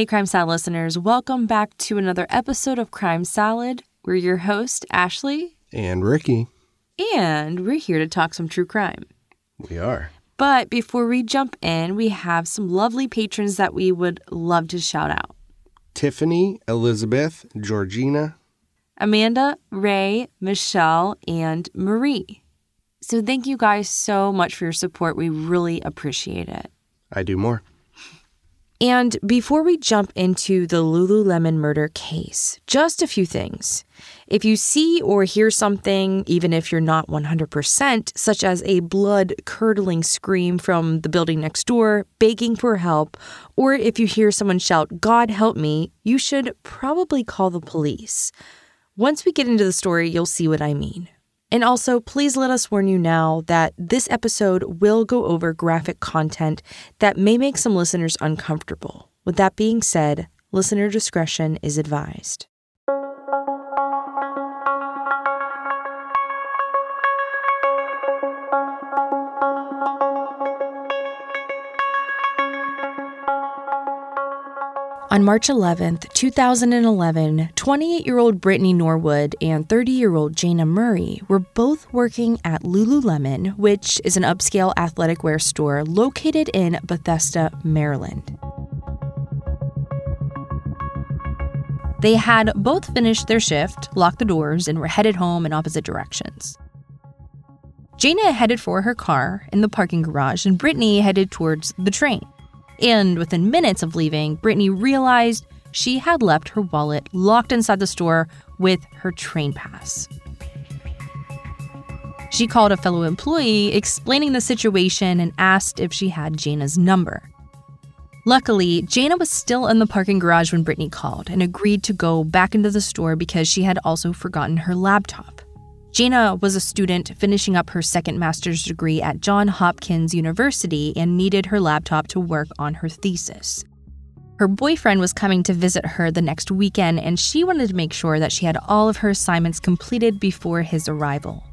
Hey, Crime Salad listeners, welcome back to another episode of Crime Salad. We're your host, Ashley, And Ricky. and we're here to talk some true crime. We are. But before we jump in, we have some lovely patrons that we would love to shout out Tiffany, Elizabeth, Georgina. Amanda, Ray, Michelle, and Marie. So, thank you guys so much for your support. We really appreciate it. I do more. And before we jump into the Lululemon murder case, just a few things. If you see or hear something, even if you're not 100%, such as a blood curdling scream from the building next door, begging for help, or if you hear someone shout, God help me, you should probably call the police. Once we get into the story, you'll see what I mean. And also, please let us warn you now that this episode will go over graphic content that may make some listeners uncomfortable. With that being said, listener discretion is advised. On March 11, 2011, 28 year old Brittany Norwood and 30 year old Jayna Murray were both working at Lululemon, which is an upscale athletic wear store located in Bethesda, Maryland. They had both finished their shift, locked the doors, and were headed home in opposite directions. Jayna headed for her car in the parking garage, and Brittany headed towards the train. And within minutes of leaving, Brittany realized she had left her wallet locked inside the store with her train pass. She called a fellow employee explaining the situation and asked if she had Jayna's number. Luckily, Jayna was still in the parking garage when Brittany called and agreed to go back into the store because she had also forgotten her laptop. Jayna was a student finishing up her second master's degree at Johns Hopkins University and needed her laptop to work on her thesis. Her boyfriend was coming to visit her the next weekend, and she wanted to make sure that she had all of her assignments completed before his arrival.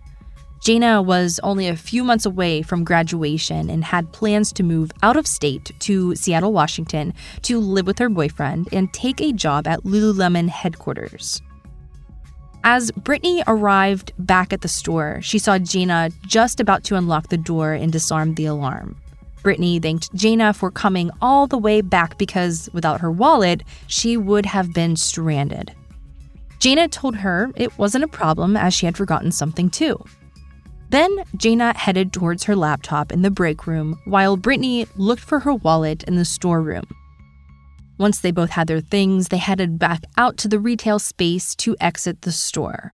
Jayna was only a few months away from graduation and had plans to move out of state to Seattle, Washington to live with her boyfriend and take a job at Lululemon headquarters. As Brittany arrived back at the store, she saw Jayna just about to unlock the door and disarm the alarm. Brittany thanked Jayna for coming all the way back because without her wallet, she would have been stranded. Jayna told her it wasn't a problem as she had forgotten something too. Then Jayna headed towards her laptop in the break room while Brittany looked for her wallet in the storeroom. Once they both had their things, they headed back out to the retail space to exit the store.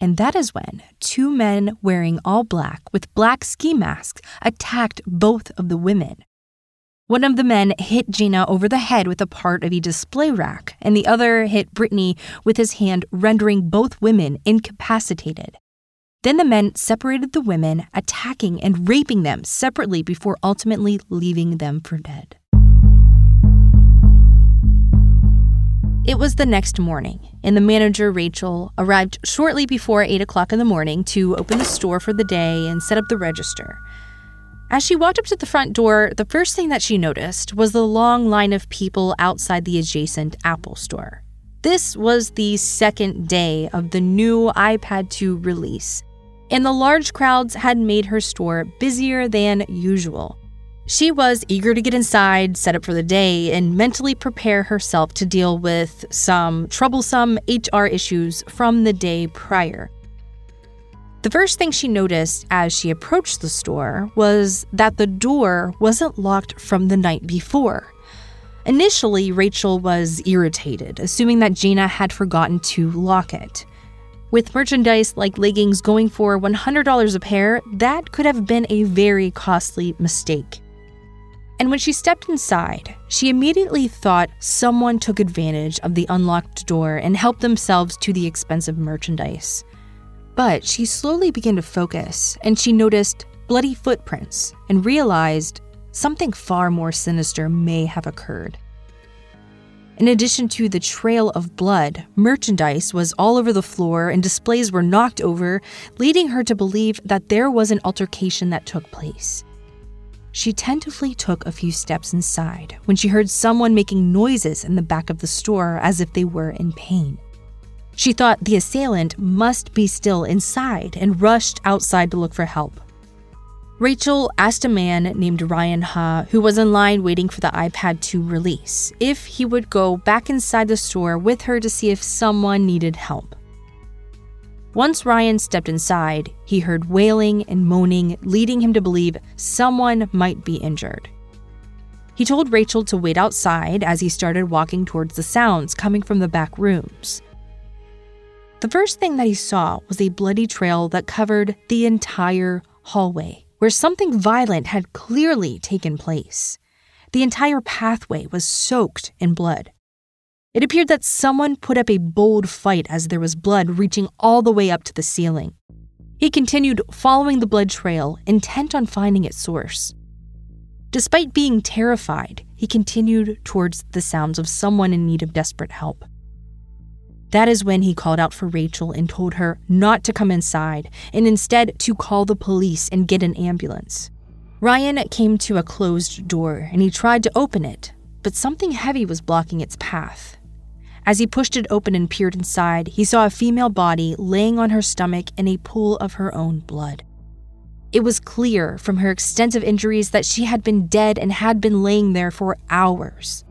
And that is when two men wearing all black with black ski masks attacked both of the women. One of the men hit Jayna over the head with a part of a display rack, and the other hit Brittany with his hand, rendering both women incapacitated. Then the men separated the women, attacking and raping them separately before ultimately leaving them for dead. It was the next morning, and the manager, Rachel, arrived shortly before 8 o'clock in the morning to open the store for the day and set up the register. As she walked up to the front door, the first thing that she noticed was the long line of people outside the adjacent Apple store. This was the second day of the new iPad 2 release, and the large crowds had made her store busier than usual. She was eager to get inside, set up for the day, and mentally prepare herself to deal with some troublesome HR issues from the day prior. The first thing she noticed as she approached the store was that the door wasn't locked from the night before. Initially, Rachel was irritated, assuming that Jayna had forgotten to lock it. With merchandise like leggings going for $100 a pair, that could have been a very costly mistake. And when she stepped inside, she immediately thought someone took advantage of the unlocked door and helped themselves to the expensive merchandise. But she slowly began to focus and she noticed bloody footprints and realized something far more sinister may have occurred. In addition to the trail of blood, merchandise was all over the floor and displays were knocked over, leading her to believe that there was an altercation that took place. She tentatively took a few steps inside when she heard someone making noises in the back of the store as if they were in pain. She thought the assailant must be still inside and rushed outside to look for help. Rachel asked a man named Ryan Ha, who was in line waiting for the iPad to release, if he would go back inside the store with her to see if someone needed help. Once Ryan stepped inside, he heard wailing and moaning, leading him to believe someone might be injured. He told Rachel to wait outside as he started walking towards the sounds coming from the back rooms. The first thing that he saw was a bloody trail that covered the entire hallway, where something violent had clearly taken place. The entire pathway was soaked in blood. It appeared that someone put up a bold fight as there was blood reaching all the way up to the ceiling. He continued following the blood trail, intent on finding its source. Despite being terrified, he continued towards the sounds of someone in need of desperate help. That is when he called out for Rachel and told her not to come inside and instead to call the police and get an ambulance. Ryan came to a closed door and he tried to open it, but something heavy was blocking its path. As he pushed it open and peered inside, he saw a female body laying on her stomach in a pool of her own blood. It was clear from her extensive injuries that she had been dead and had been laying there for hours.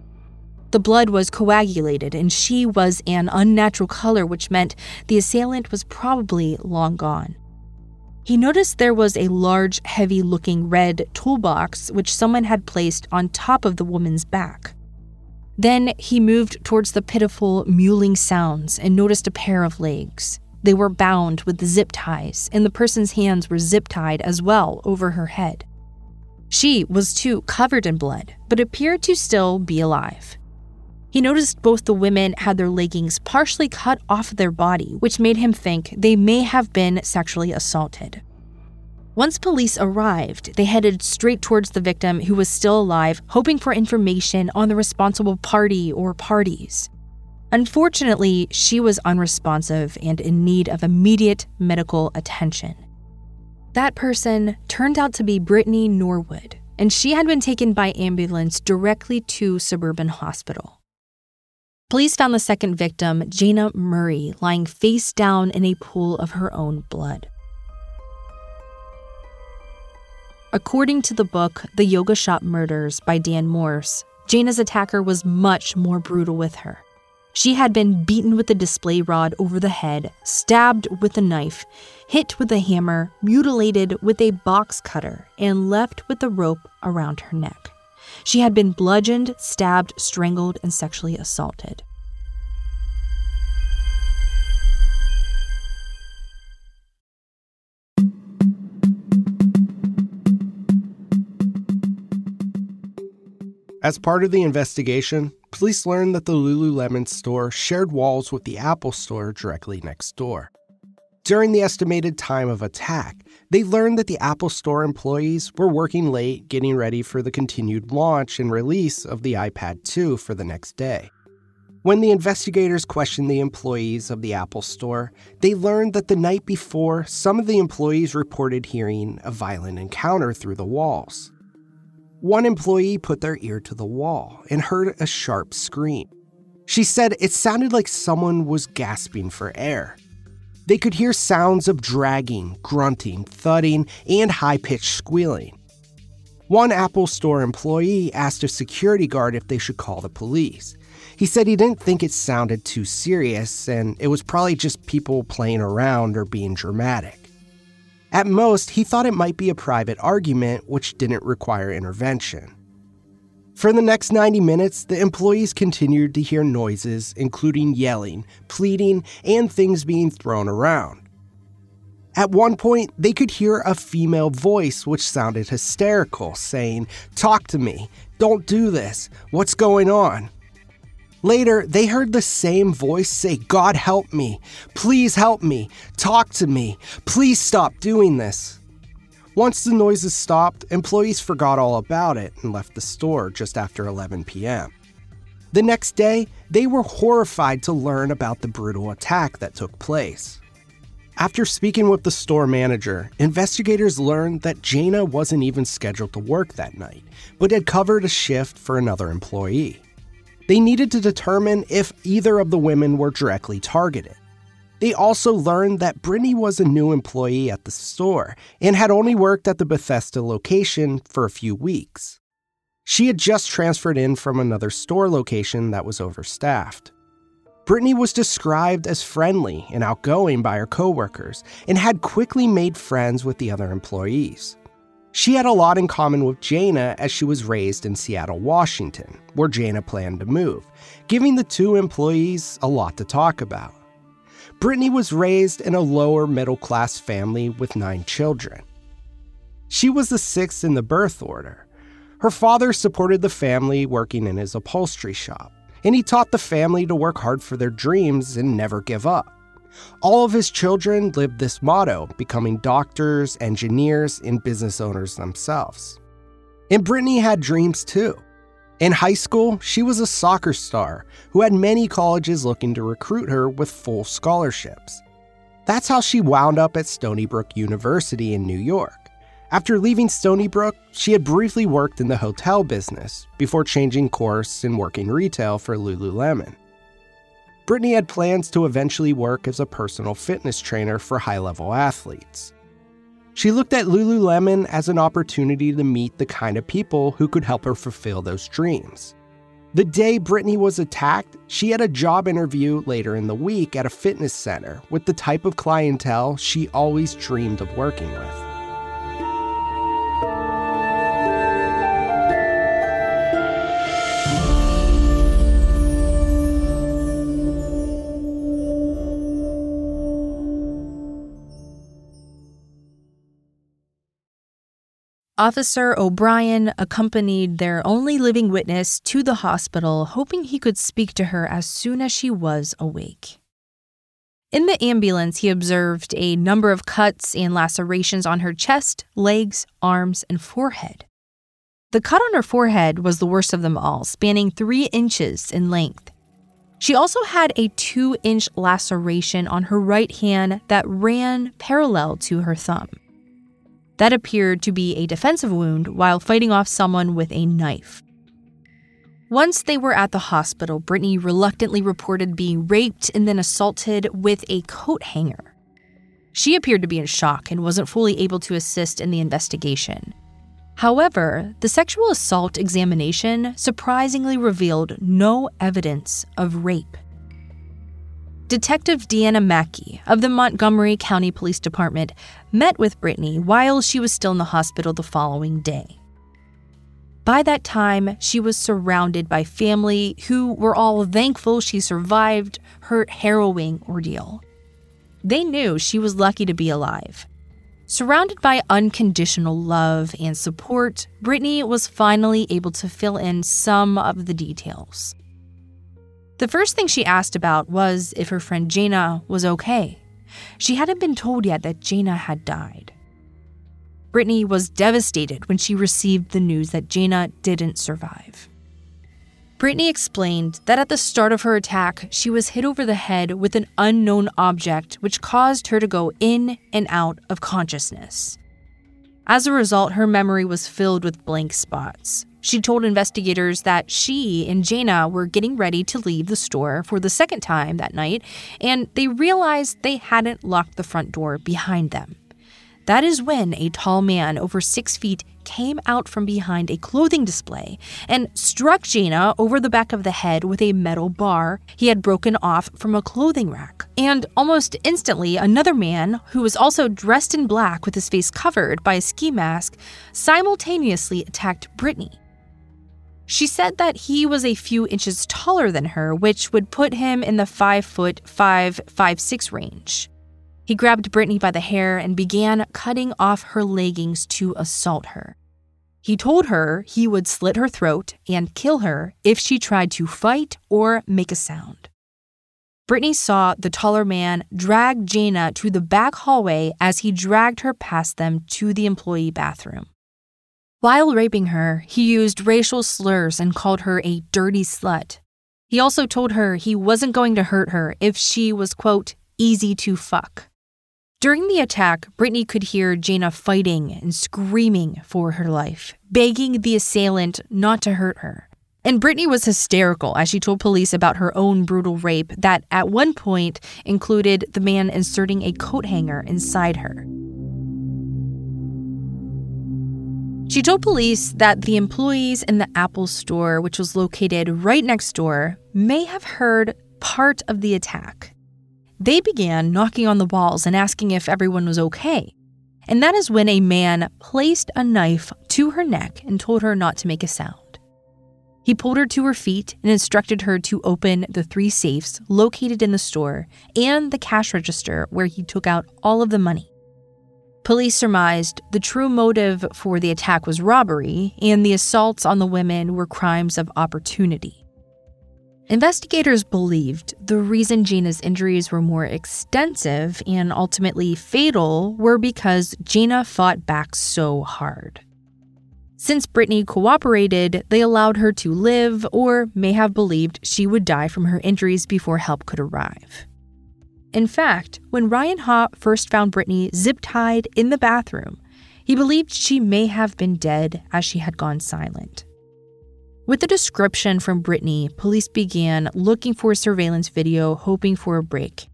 The blood was coagulated and she was an unnatural color, which meant the assailant was probably long gone. He noticed there was a large, heavy looking red toolbox which someone had placed on top of the woman's back. Then he moved towards the pitiful mewling sounds and noticed a pair of legs. They were bound with zip ties, and the person's hands were zip tied as well over her head. She was too covered in blood, but appeared to still be alive. He noticed both the women had their leggings partially cut off their body, which made him think they may have been sexually assaulted. Once police arrived, they headed straight towards the victim who was still alive, hoping for information on the responsible party or parties. Unfortunately, she was unresponsive and in need of immediate medical attention. That person turned out to be Brittany Norwood, and she had been taken by ambulance directly to Suburban Hospital. Police found the second victim, Jayna Murray, lying face down in a pool of her own blood. According to the book The Yoga Shop Murders by Dan Morse, Jayna's attacker was much more brutal with her. She had been beaten with a display rod over the head, stabbed with a knife, hit with a hammer, mutilated with a box cutter, and left with a rope around her neck. She had been bludgeoned, stabbed, strangled, and sexually assaulted. As part of the investigation, police learned that the Lululemon store shared walls with the Apple store directly next door. During the estimated time of attack, they learned that the Apple Store employees were working late getting ready for the continued launch and release of the iPad 2 for the next day. When the investigators questioned the employees of the Apple Store, they learned that the night before, some of the employees reported hearing a violent encounter through the walls. One employee put their ear to the wall and heard a sharp scream. She said it sounded like someone was gasping for air. They could hear sounds of dragging, grunting, thudding, and high pitched squealing. One Apple Store employee asked a security guard if they should call the police. He said he didn't think it sounded too serious, and it was probably just people playing around or being dramatic. At most, he thought it might be a private argument which didn't require intervention. For the next 90 minutes, the employees continued to hear noises, including yelling, pleading, and things being thrown around. At one point, they could hear a female voice which sounded hysterical, saying, Talk to me, don't do this, what's going on? Later, they heard the same voice say, God help me, please help me, talk to me, please stop doing this. Once the noises stopped, employees forgot all about it and left the store just after 11 p.m. The next day, they were horrified to learn about the brutal attack that took place. After speaking with the store manager, investigators learned that Jayna wasn't even scheduled to work that night, but had covered a shift for another employee. They needed to determine if either of the women were directly targeted. They also learned that Brittany was a new employee at the store and had only worked at the Bethesda location for a few weeks. She had just transferred in from another store location that was overstaffed. Brittany was described as friendly and outgoing by her coworkers and had quickly made friends with the other employees. She had a lot in common with Jayna as she was raised in Seattle, Washington, where Jayna planned to move, giving the two employees a lot to talk about. Brittany was raised in a lower middle class family with nine children. She was the sixth in the birth order. Her father supported the family working in his upholstery shop, and he taught the family to work hard for their dreams and never give up. All of his children lived this motto, becoming doctors, engineers, and business owners themselves. And Brittany had dreams too. In high school, she was a soccer star who had many colleges looking to recruit her with full scholarships. That's how she wound up at Stony Brook University in New York. After leaving Stony Brook, she had briefly worked in the hotel business before changing course and working retail for Lululemon. Brittany had plans to eventually work as a personal fitness trainer for high level athletes. She looked at Lululemon as an opportunity to meet the kind of people who could help her fulfill those dreams. The day Brittany was attacked, she had a job interview later in the week at a fitness center with the type of clientele she always dreamed of working with. Officer O'Brien accompanied their only living witness to the hospital, hoping he could speak to her as soon as she was awake. In the ambulance, he observed a number of cuts and lacerations on her chest, legs, arms, and forehead. The cut on her forehead was the worst of them all, spanning three inches in length. She also had a two inch laceration on her right hand that ran parallel to her thumb. That appeared to be a defensive wound while fighting off someone with a knife. Once they were at the hospital, Brittany reluctantly reported being raped and then assaulted with a coat hanger. She appeared to be in shock and wasn't fully able to assist in the investigation. However, the sexual assault examination surprisingly revealed no evidence of rape. Detective Deanna Mackey of the Montgomery County Police Department met with Brittany while she was still in the hospital the following day. By that time, she was surrounded by family who were all thankful she survived her harrowing ordeal. They knew she was lucky to be alive. Surrounded by unconditional love and support, Brittany was finally able to fill in some of the details. The first thing she asked about was if her friend Jayna was okay. She hadn't been told yet that Jayna had died. Brittany was devastated when she received the news that Jayna didn't survive. Brittany explained that at the start of her attack, she was hit over the head with an unknown object which caused her to go in and out of consciousness. As a result, her memory was filled with blank spots. She told investigators that she and Jayna were getting ready to leave the store for the second time that night, and they realized they hadn't locked the front door behind them. That is when a tall man over six feet came out from behind a clothing display and struck Jayna over the back of the head with a metal bar he had broken off from a clothing rack. And almost instantly, another man, who was also dressed in black with his face covered by a ski mask, simultaneously attacked Brittany. She said that he was a few inches taller than her, which would put him in the 5 foot 5, 5, 6 range. He grabbed Brittany by the hair and began cutting off her leggings to assault her. He told her he would slit her throat and kill her if she tried to fight or make a sound. Brittany saw the taller man drag Jayna to the back hallway as he dragged her past them to the employee bathroom. While raping her, he used racial slurs and called her a dirty slut. He also told her he wasn't going to hurt her if she was, quote, easy to fuck. During the attack, Brittany could hear Jayna fighting and screaming for her life, begging the assailant not to hurt her. And Brittany was hysterical as she told police about her own brutal rape that at one point included the man inserting a coat hanger inside her. She told police that the employees in the Apple store, which was located right next door, may have heard part of the attack. They began knocking on the walls and asking if everyone was okay. And that is when a man placed a knife to her neck and told her not to make a sound. He pulled her to her feet and instructed her to open the three safes located in the store and the cash register where he took out all of the money. Police surmised the true motive for the attack was robbery, and the assaults on the women were crimes of opportunity. Investigators believed the reason Jayna's injuries were more extensive and ultimately fatal were because Jayna fought back so hard. Since Brittany cooperated, they allowed her to live or may have believed she would die from her injuries before help could arrive. In fact, when Ryan Ha first found Brittany zip tied in the bathroom, he believed she may have been dead as she had gone silent. With the description from Brittany, police began looking for surveillance video, hoping for a break.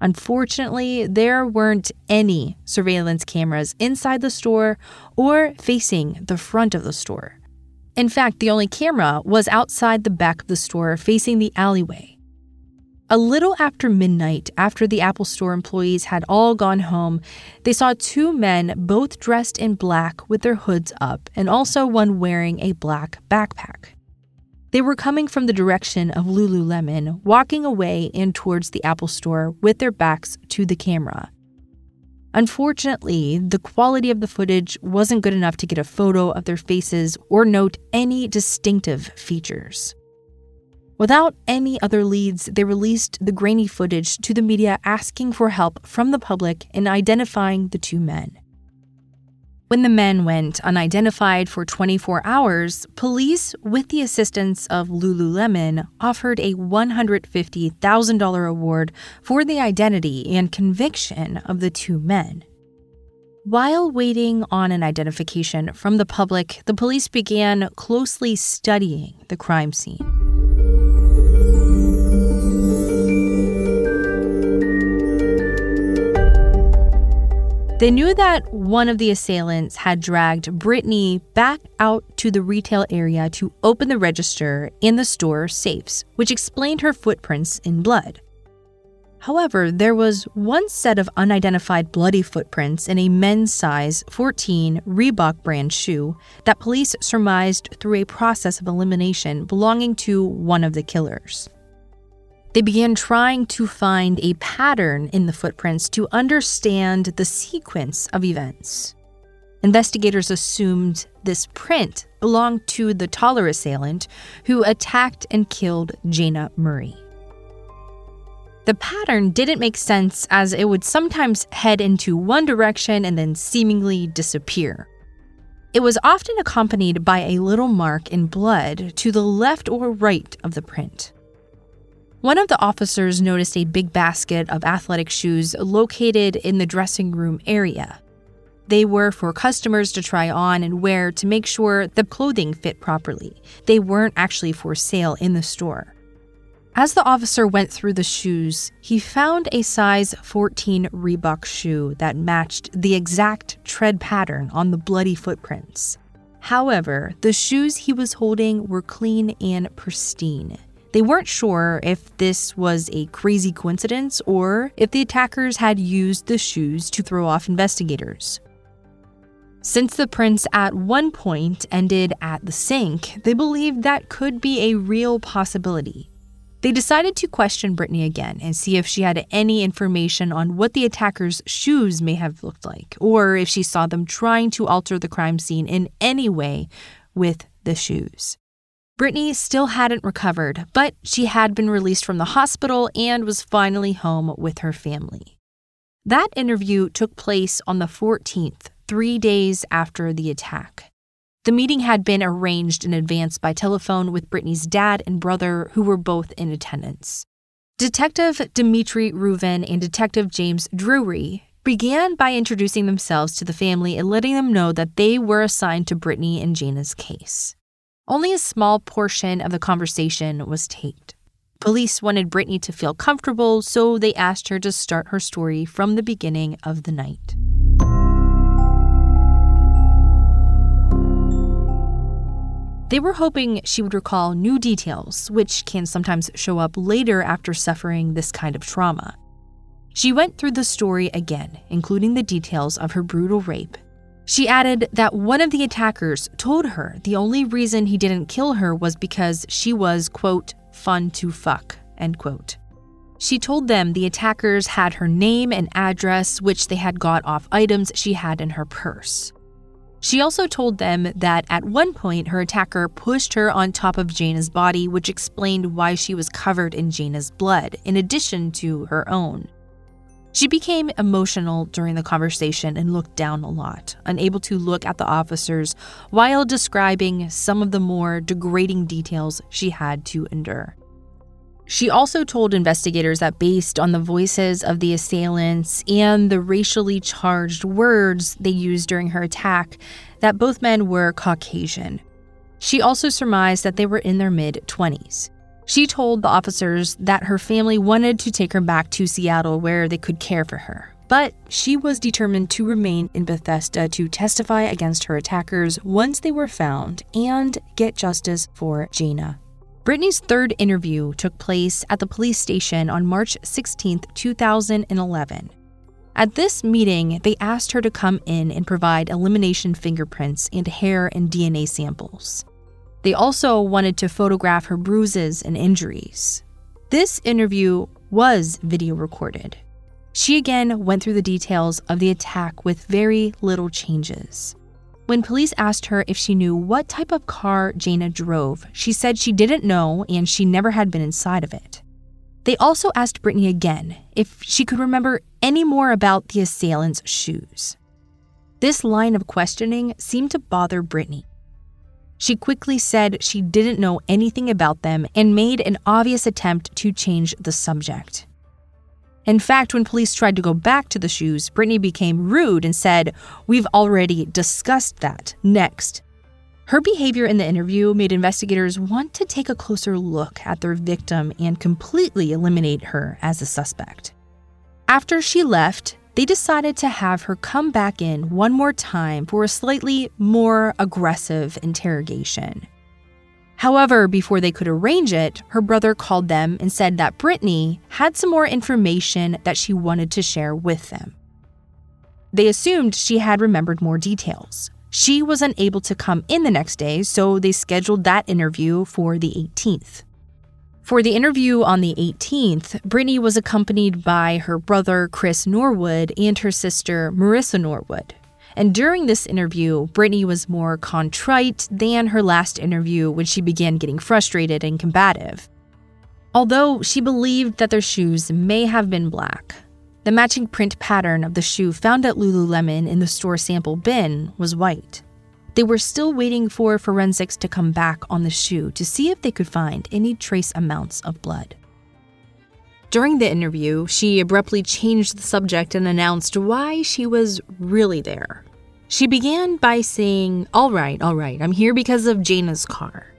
Unfortunately, there weren't any surveillance cameras inside the store or facing the front of the store. In fact, the only camera was outside the back of the store facing the alleyway. A little after midnight, after the Apple Store employees had all gone home, they saw two men, both dressed in black with their hoods up, and also one wearing a black backpack. They were coming from the direction of Lululemon, walking away and towards the Apple Store with their backs to the camera. Unfortunately, the quality of the footage wasn't good enough to get a photo of their faces or note any distinctive features. Without any other leads, they released the grainy footage to the media asking for help from the public in identifying the two men. When the men went unidentified for 24 hours, police, with the assistance of Lululemon, offered a $150,000 award for the identity and conviction of the two men. While waiting on an identification from the public, the police began closely studying the crime scene. They knew that one of the assailants had dragged Brittany back out to the retail area to open the register in the store safes, which explained her footprints in blood. However, there was one set of unidentified bloody footprints in a men's size 14 Reebok brand shoe that police surmised through a process of elimination belonging to one of the killers. They began trying to find a pattern in the footprints to understand the sequence of events. Investigators assumed this print belonged to the taller assailant who attacked and killed Jayna Murray. The pattern didn't make sense as it would sometimes head into one direction and then seemingly disappear. It was often accompanied by a little mark in blood to the left or right of the print. One of the officers noticed a big basket of athletic shoes located in the dressing room area. They were for customers to try on and wear to make sure the clothing fit properly. They weren't actually for sale in the store. As the officer went through the shoes, he found a size 14 Reebok shoe that matched the exact tread pattern on the bloody footprints. However, the shoes he was holding were clean and pristine. They weren't sure if this was a crazy coincidence or if the attackers had used the shoes to throw off investigators. Since the prints at one point ended at the sink, they believed that could be a real possibility. They decided to question Brittany again and see if she had any information on what the attackers' shoes may have looked like, or if she saw them trying to alter the crime scene in any way with the shoes. Brittany still hadn't recovered, but she had been released from the hospital and was finally home with her family. That interview took place on the 14th, three days after the attack. The meeting had been arranged in advance by telephone with Brittany's dad and brother, who were both in attendance. Detective Dimitri Ruvin and Detective James Drury began by introducing themselves to the family and letting them know that they were assigned to Brittany and Jayna's case. Only a small portion of the conversation was taped. Police wanted Brittany to feel comfortable, so they asked her to start her story from the beginning of the night. They were hoping she would recall new details, which can sometimes show up later after suffering this kind of trauma. She went through the story again, including the details of her brutal rape. She added that one of the attackers told her the only reason he didn't kill her was because she was, quote, fun to fuck, end quote. She told them the attackers had her name and address, which they had got off items she had in her purse. She also told them that at one point her attacker pushed her on top of Jayna's body, which explained why she was covered in Jayna's blood, in addition to her own. She became emotional during the conversation and looked down a lot, unable to look at the officers while describing some of the more degrading details she had to endure. She also told investigators that based on the voices of the assailants and the racially charged words they used during her attack, that both men were Caucasian. She also surmised that they were in their mid 20s. She told the officers that her family wanted to take her back to Seattle where they could care for her. But she was determined to remain in Bethesda to testify against her attackers once they were found and get justice for Jayna. Brittany's third interview took place at the police station on March 16, 2011. At this meeting, they asked her to come in and provide elimination fingerprints and hair and DNA samples. They also wanted to photograph her bruises and injuries. This interview was video recorded. She again went through the details of the attack with very little changes. When police asked her if she knew what type of car Jayna drove, she said she didn't know and she never had been inside of it. They also asked Brittany again if she could remember any more about the assailant's shoes. This line of questioning seemed to bother Brittany. She quickly said she didn't know anything about them and made an obvious attempt to change the subject. In fact, when police tried to go back to the shoes, Brittany became rude and said, We've already discussed that. Next. Her behavior in the interview made investigators want to take a closer look at their victim and completely eliminate her as a suspect. After she left, they decided to have her come back in one more time for a slightly more aggressive interrogation. However, before they could arrange it, her brother called them and said that Brittany had some more information that she wanted to share with them. They assumed she had remembered more details. She was unable to come in the next day, so they scheduled that interview for the 18th. For the interview on the 18th, Brittany was accompanied by her brother Chris Norwood and her sister Marissa Norwood. And during this interview, Brittany was more contrite than her last interview when she began getting frustrated and combative. Although she believed that their shoes may have been black, the matching print pattern of the shoe found at Lululemon in the store sample bin was white. They were still waiting for forensics to come back on the shoe to see if they could find any trace amounts of blood. During the interview, she abruptly changed the subject and announced why she was really there. She began by saying, All right, all right, I'm here because of Jayna's car.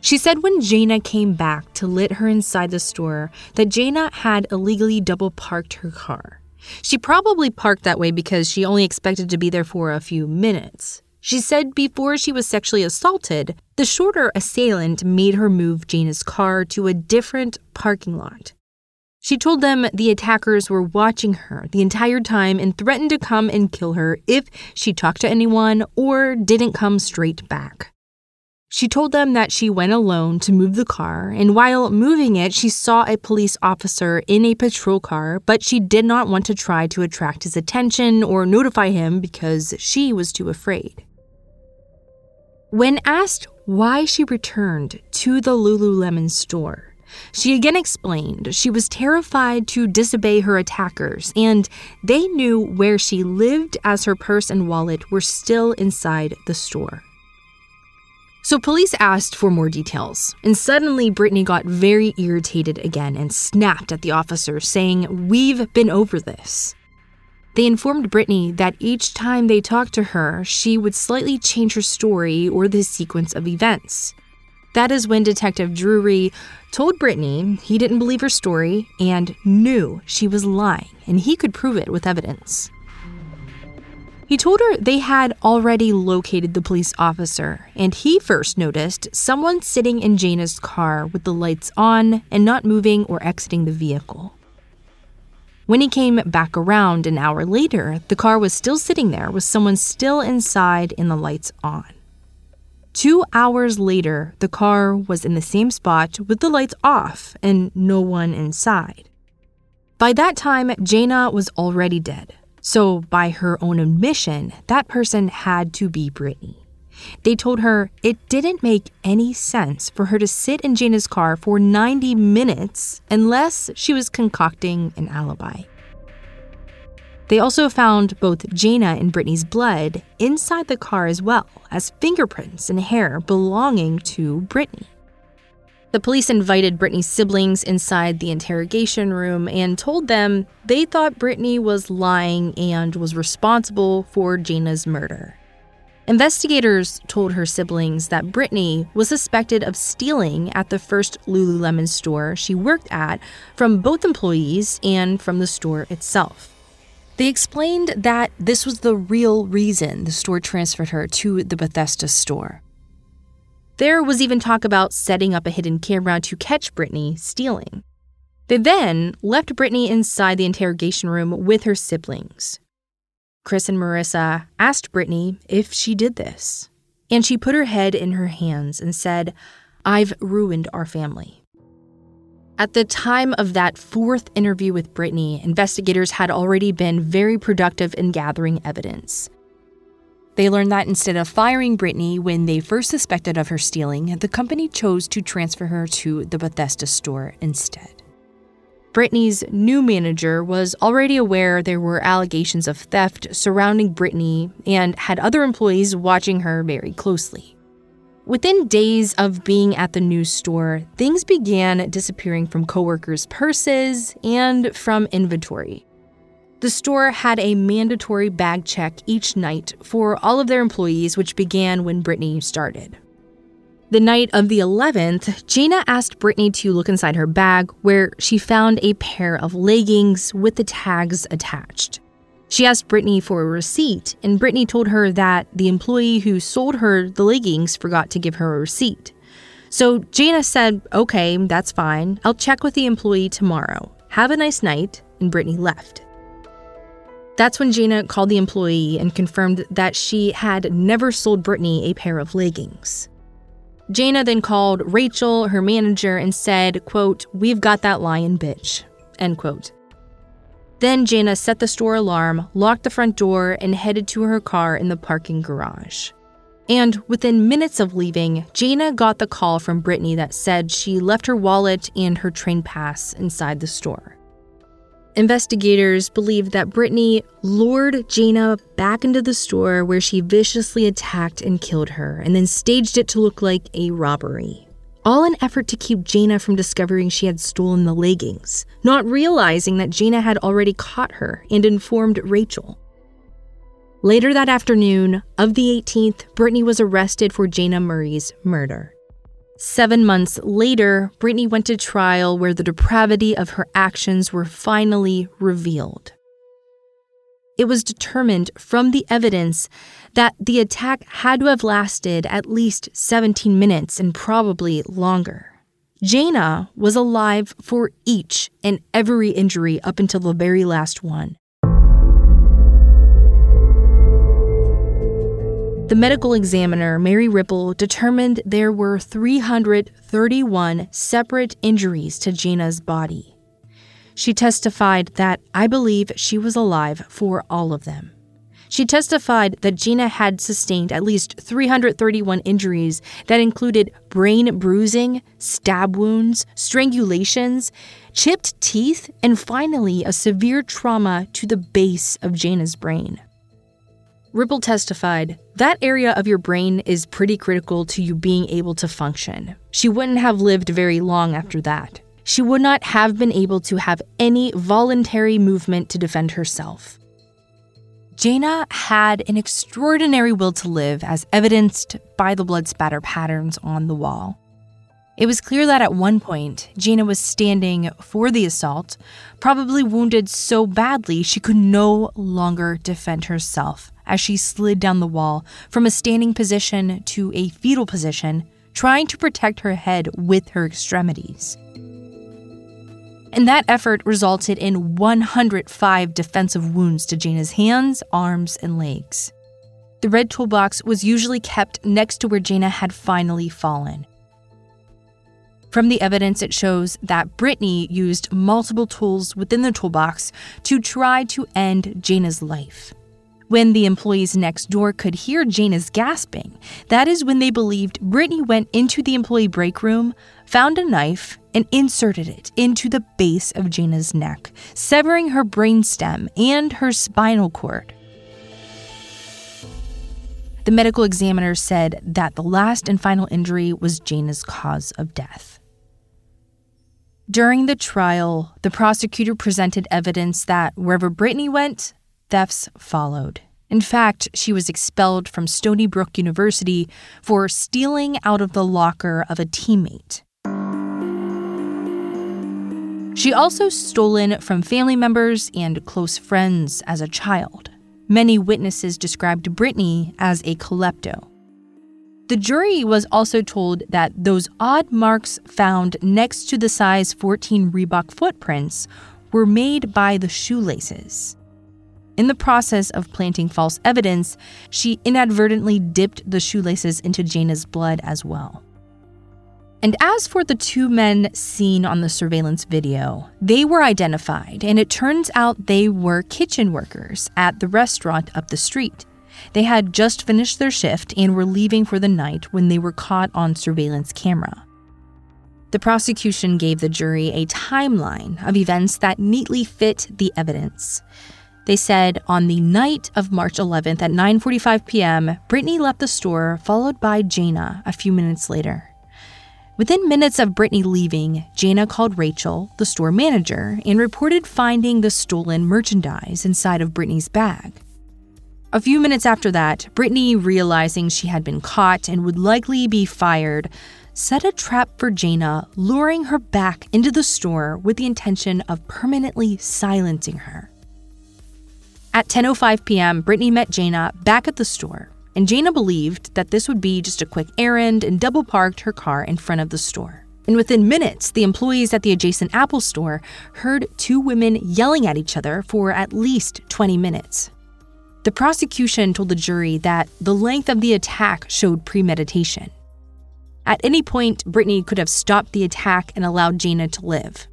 She said when Jayna came back to let her inside the store that Jayna had illegally double parked her car. She probably parked that way because she only expected to be there for a few minutes. She said before she was sexually assaulted, the shorter assailant made her move Jayna's car to a different parking lot. She told them the attackers were watching her the entire time and threatened to come and kill her if she talked to anyone or didn't come straight back. She told them that she went alone to move the car, and while moving it, she saw a police officer in a patrol car, but she did not want to try to attract his attention or notify him because she was too afraid. When asked why she returned to the Lululemon store, she again explained she was terrified to disobey her attackers, and they knew where she lived as her purse and wallet were still inside the store. So police asked for more details, and suddenly Brittany got very irritated again and snapped at the officer, saying, We've been over this. They informed Brittany that each time they talked to her, she would slightly change her story or the sequence of events. That is when Detective Drury told Brittany he didn't believe her story and knew she was lying, and he could prove it with evidence. He told her they had already located the police officer, and he first noticed someone sitting in Jayna's car with the lights on and not moving or exiting the vehicle. When he came back around an hour later, the car was still sitting there with someone still inside and the lights on. Two hours later, the car was in the same spot with the lights off and no one inside. By that time, Jayna was already dead. So, by her own admission, that person had to be Brittany. They told her it didn't make any sense for her to sit in Jayna's car for 90 minutes unless she was concocting an alibi. They also found both Jayna and Brittany's blood inside the car as well as fingerprints and hair belonging to Brittany. The police invited Brittany's siblings inside the interrogation room and told them they thought Brittany was lying and was responsible for Jayna's murder. Investigators told her siblings that Brittany was suspected of stealing at the first Lululemon store she worked at from both employees and from the store itself. They explained that this was the real reason the store transferred her to the Bethesda store. There was even talk about setting up a hidden camera to catch Brittany stealing. They then left Brittany inside the interrogation room with her siblings. Chris and Marissa asked Brittany if she did this, and she put her head in her hands and said, I've ruined our family. At the time of that fourth interview with Brittany, investigators had already been very productive in gathering evidence. They learned that instead of firing Brittany when they first suspected of her stealing, the company chose to transfer her to the Bethesda store instead. Brittany's new manager was already aware there were allegations of theft surrounding Brittany and had other employees watching her very closely. Within days of being at the news store, things began disappearing from coworkers' purses and from inventory. The store had a mandatory bag check each night for all of their employees, which began when Brittany started. The night of the 11th, Jayna asked Brittany to look inside her bag, where she found a pair of leggings with the tags attached. She asked Brittany for a receipt, and Brittany told her that the employee who sold her the leggings forgot to give her a receipt. So Jayna said, Okay, that's fine. I'll check with the employee tomorrow. Have a nice night, and Brittany left. That's when Jayna called the employee and confirmed that she had never sold Brittany a pair of leggings. Jayna then called Rachel, her manager, and said, quote, We've got that lion bitch, end quote. Then Jayna set the store alarm, locked the front door, and headed to her car in the parking garage. And within minutes of leaving, Jayna got the call from Brittany that said she left her wallet and her train pass inside the store. Investigators believe that Brittany lured Jayna back into the store where she viciously attacked and killed her, and then staged it to look like a robbery. All in effort to keep Jayna from discovering she had stolen the leggings, not realizing that Jayna had already caught her and informed Rachel. Later that afternoon of the 18th, Brittany was arrested for Jayna Murray's murder. Seven months later, Brittany went to trial where the depravity of her actions were finally revealed. It was determined from the evidence that the attack had to have lasted at least 17 minutes and probably longer. Jayna was alive for each and every injury up until the very last one. The medical examiner, Mary Ripple, determined there were 331 separate injuries to Jayna's body. She testified that I believe she was alive for all of them. She testified that Jayna had sustained at least 331 injuries that included brain bruising, stab wounds, strangulations, chipped teeth, and finally a severe trauma to the base of Jayna's brain. Ripple testified, That area of your brain is pretty critical to you being able to function. She wouldn't have lived very long after that she would not have been able to have any voluntary movement to defend herself. Jayna had an extraordinary will to live, as evidenced by the blood spatter patterns on the wall. It was clear that at one point, Jayna was standing for the assault, probably wounded so badly she could no longer defend herself as she slid down the wall from a standing position to a fetal position, trying to protect her head with her extremities and that effort resulted in 105 defensive wounds to Jayna's hands, arms, and legs. The red toolbox was usually kept next to where Jayna had finally fallen. From the evidence, it shows that Brittany used multiple tools within the toolbox to try to end Jayna's life. When the employees next door could hear Jayna's gasping, that is when they believed Brittany went into the employee break room, found a knife, and inserted it into the base of Jayna's neck, severing her brainstem and her spinal cord. The medical examiner said that the last and final injury was Jayna's cause of death. During the trial, the prosecutor presented evidence that wherever Brittany went, thefts followed. In fact, she was expelled from Stony Brook University for stealing out of the locker of a teammate. She also stolen from family members and close friends as a child. Many witnesses described Brittany as a klepto. The jury was also told that those odd marks found next to the size 14 Reebok footprints were made by the shoelaces. In the process of planting false evidence, she inadvertently dipped the shoelaces into Jayna's blood as well. And as for the two men seen on the surveillance video, they were identified, and it turns out they were kitchen workers at the restaurant up the street. They had just finished their shift and were leaving for the night when they were caught on surveillance camera. The prosecution gave the jury a timeline of events that neatly fit the evidence. They said on the night of March 11th at 9:45 p.m., Brittany left the store followed by Jayna a few minutes later. Within minutes of Brittany leaving, Jayna called Rachel, the store manager, and reported finding the stolen merchandise inside of Brittany's bag. A few minutes after that, Brittany, realizing she had been caught and would likely be fired, set a trap for Jayna, luring her back into the store with the intention of permanently silencing her. At 10:05 p.m., Brittany met Jayna back at the store and Jayna believed that this would be just a quick errand and double parked her car in front of the store. And within minutes, the employees at the adjacent Apple store heard two women yelling at each other for at least 20 minutes. The prosecution told the jury that the length of the attack showed premeditation. At any point, Brittany could have stopped the attack and allowed Jayna to live.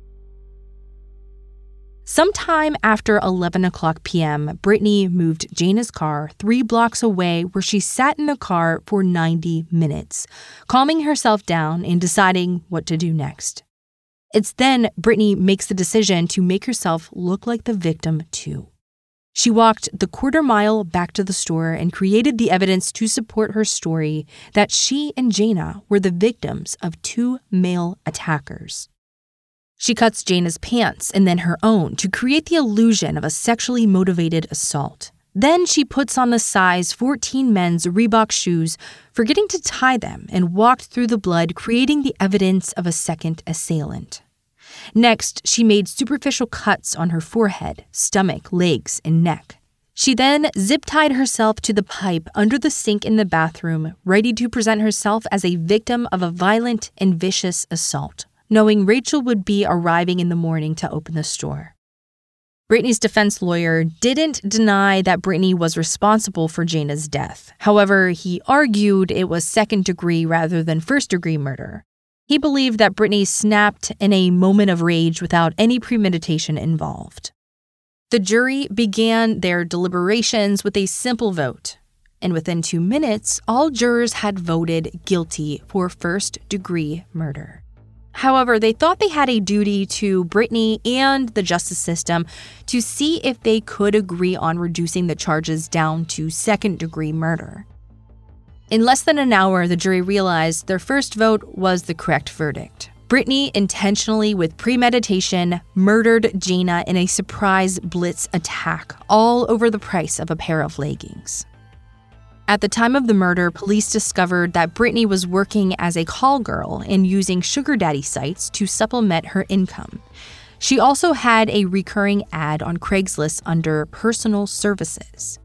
Sometime after 11 o'clock p.m., Brittany moved Jayna's car three blocks away where she sat in the car for 90 minutes, calming herself down and deciding what to do next. It's then Brittany makes the decision to make herself look like the victim, too. She walked the quarter mile back to the store and created the evidence to support her story that she and Jayna were the victims of two male attackers. She cuts Jayna's pants and then her own to create the illusion of a sexually motivated assault. Then she puts on the size 14 men's Reebok shoes, forgetting to tie them, and walked through the blood, creating the evidence of a second assailant. Next, she made superficial cuts on her forehead, stomach, legs, and neck. She then zip tied herself to the pipe under the sink in the bathroom, ready to present herself as a victim of a violent and vicious assault, knowing Rachel would be arriving in the morning to open the store. Brittany's defense lawyer didn't deny that Brittany was responsible for Jayna's death. However, he argued it was second degree rather than first degree murder. He believed that Brittany snapped in a moment of rage without any premeditation involved. The jury began their deliberations with a simple vote, and within two minutes, all jurors had voted guilty for first degree murder. However, they thought they had a duty to Brittany and the justice system to see if they could agree on reducing the charges down to second degree murder. In less than an hour, the jury realized their first vote was the correct verdict. Brittany intentionally, with premeditation, murdered Jayna in a surprise blitz attack, all over the price of a pair of leggings. At the time of the murder, police discovered that Brittany was working as a call girl and using sugar daddy sites to supplement her income. She also had a recurring ad on Craigslist under personal services.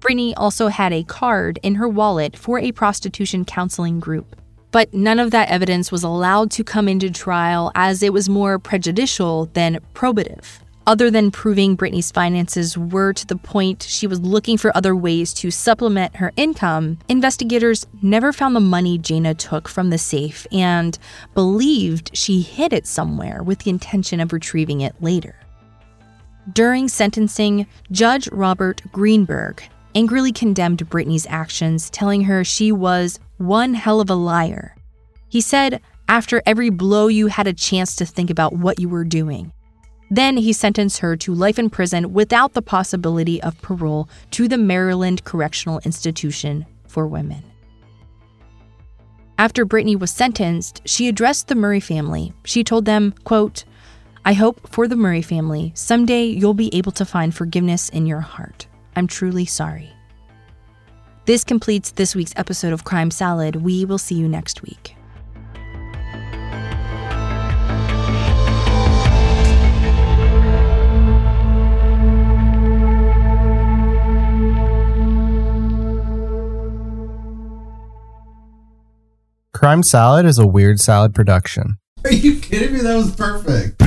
Brittany also had a card in her wallet for a prostitution counseling group. But none of that evidence was allowed to come into trial as it was more prejudicial than probative. Other than proving Brittany's finances were to the point she was looking for other ways to supplement her income, investigators never found the money Jayna took from the safe and believed she hid it somewhere with the intention of retrieving it later. During sentencing, Judge Robert Greenberg angrily condemned Brittany's actions, telling her she was one hell of a liar. He said, after every blow, you had a chance to think about what you were doing. Then he sentenced her to life in prison without the possibility of parole to the Maryland Correctional Institution for Women. After Brittany was sentenced, she addressed the Murray family. She told them, quote, I hope for the Murray family, someday you'll be able to find forgiveness in your heart. I'm truly sorry. This completes this week's episode of Crime Salad. We will see you next week. Crime Salad is a weird salad production. Are you kidding me? That was perfect.